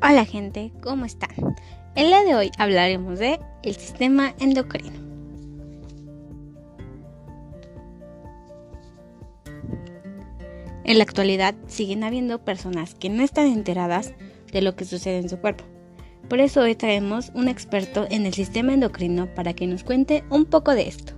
Hola gente, ¿cómo están? El día de hoy hablaremos de el sistema endocrino. En la actualidad siguen habiendo personas que no están enteradas de lo que sucede en su cuerpo. Por eso hoy traemos un experto en el sistema endocrino para que nos cuente un poco de esto.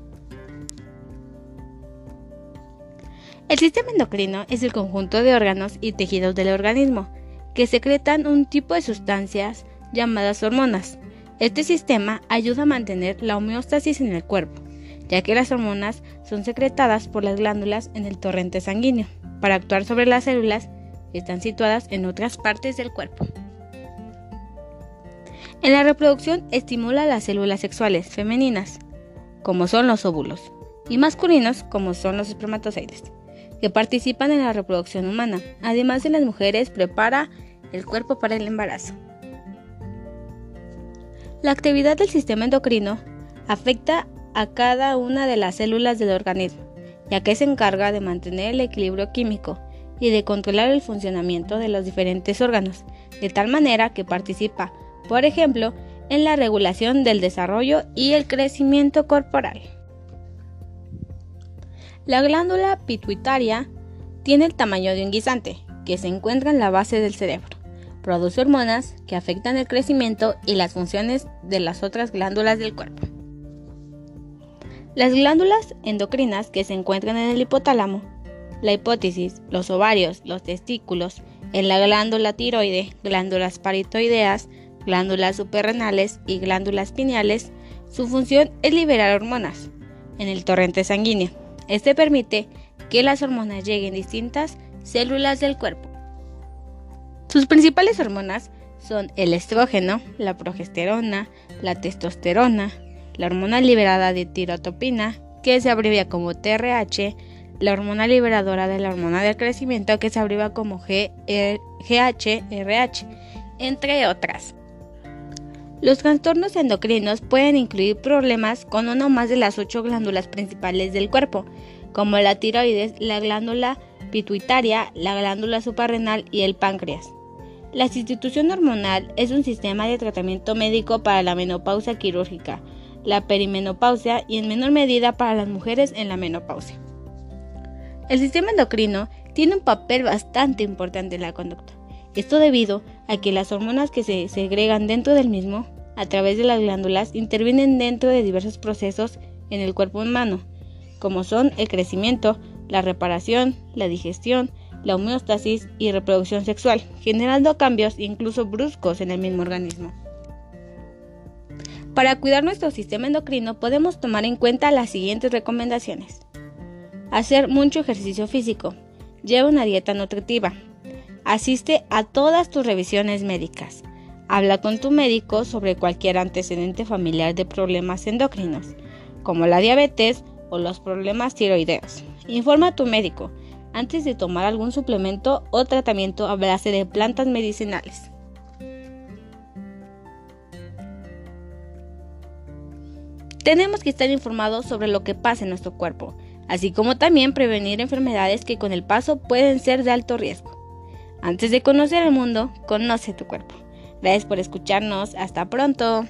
El sistema endocrino es el conjunto de órganos y tejidos del organismo que secretan un tipo de sustancias llamadas hormonas. Este sistema ayuda a mantener la homeostasis en el cuerpo, ya que las hormonas son secretadas por las glándulas en el torrente sanguíneo para actuar sobre las células que están situadas en otras partes del cuerpo. En la reproducción estimula las células sexuales femeninas, como son los óvulos, y masculinos, como son los espermatozoides que participan en la reproducción humana. Además de las mujeres, prepara el cuerpo para el embarazo. La actividad del sistema endocrino afecta a cada una de las células del organismo, ya que se encarga de mantener el equilibrio químico y de controlar el funcionamiento de los diferentes órganos, de tal manera que participa, por ejemplo, en la regulación del desarrollo y el crecimiento corporal. La glándula pituitaria tiene el tamaño de un guisante, que se encuentra en la base del cerebro. Produce hormonas que afectan el crecimiento y las funciones de las otras glándulas del cuerpo. Las glándulas endocrinas que se encuentran en el hipotálamo, la hipófisis, los ovarios, los testículos, en la glándula tiroide, glándulas paritoideas, glándulas suprarrenales y glándulas pineales, su función es liberar hormonas en el torrente sanguíneo este permite que las hormonas lleguen a distintas células del cuerpo. Sus principales hormonas son el estrógeno, la progesterona, la testosterona, la hormona liberada de tirotopina, que se abrevia como TRH, la hormona liberadora de la hormona del crecimiento, que se abrevia como GHRH, entre otras. Los trastornos endocrinos pueden incluir problemas con una o más de las ocho glándulas principales del cuerpo, como la tiroides, la glándula pituitaria, la glándula suprarrenal y el páncreas. La sustitución hormonal es un sistema de tratamiento médico para la menopausia quirúrgica, la perimenopausia y en menor medida para las mujeres en la menopausia. El sistema endocrino tiene un papel bastante importante en la conducta. Esto debido a que las hormonas que se segregan dentro del mismo, a través de las glándulas, intervienen dentro de diversos procesos en el cuerpo humano, como son el crecimiento, la reparación, la digestión, la homeostasis y reproducción sexual, generando cambios incluso bruscos en el mismo organismo. Para cuidar nuestro sistema endocrino podemos tomar en cuenta las siguientes recomendaciones. Hacer mucho ejercicio físico. Lleva una dieta nutritiva. Asiste a todas tus revisiones médicas. Habla con tu médico sobre cualquier antecedente familiar de problemas endocrinos, como la diabetes o los problemas tiroideos. Informa a tu médico antes de tomar algún suplemento o tratamiento a base de plantas medicinales. Tenemos que estar informados sobre lo que pasa en nuestro cuerpo, así como también prevenir enfermedades que con el paso pueden ser de alto riesgo. Antes de conocer el mundo, conoce tu cuerpo. Gracias por escucharnos. Hasta pronto.